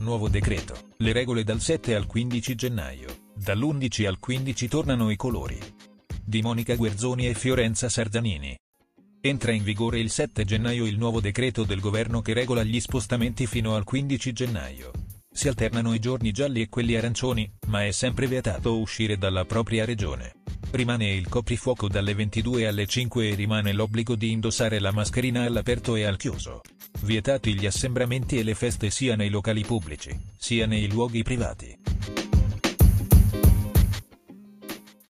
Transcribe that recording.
Nuovo decreto, le regole dal 7 al 15 gennaio, dall'11 al 15 tornano i colori. Di Monica Guerzoni e Fiorenza Sardanini. Entra in vigore il 7 gennaio il nuovo decreto del governo che regola gli spostamenti fino al 15 gennaio. Si alternano i giorni gialli e quelli arancioni, ma è sempre vietato uscire dalla propria regione. Rimane il coprifuoco dalle 22 alle 5 e rimane l'obbligo di indossare la mascherina all'aperto e al chiuso. Vietati gli assembramenti e le feste sia nei locali pubblici, sia nei luoghi privati.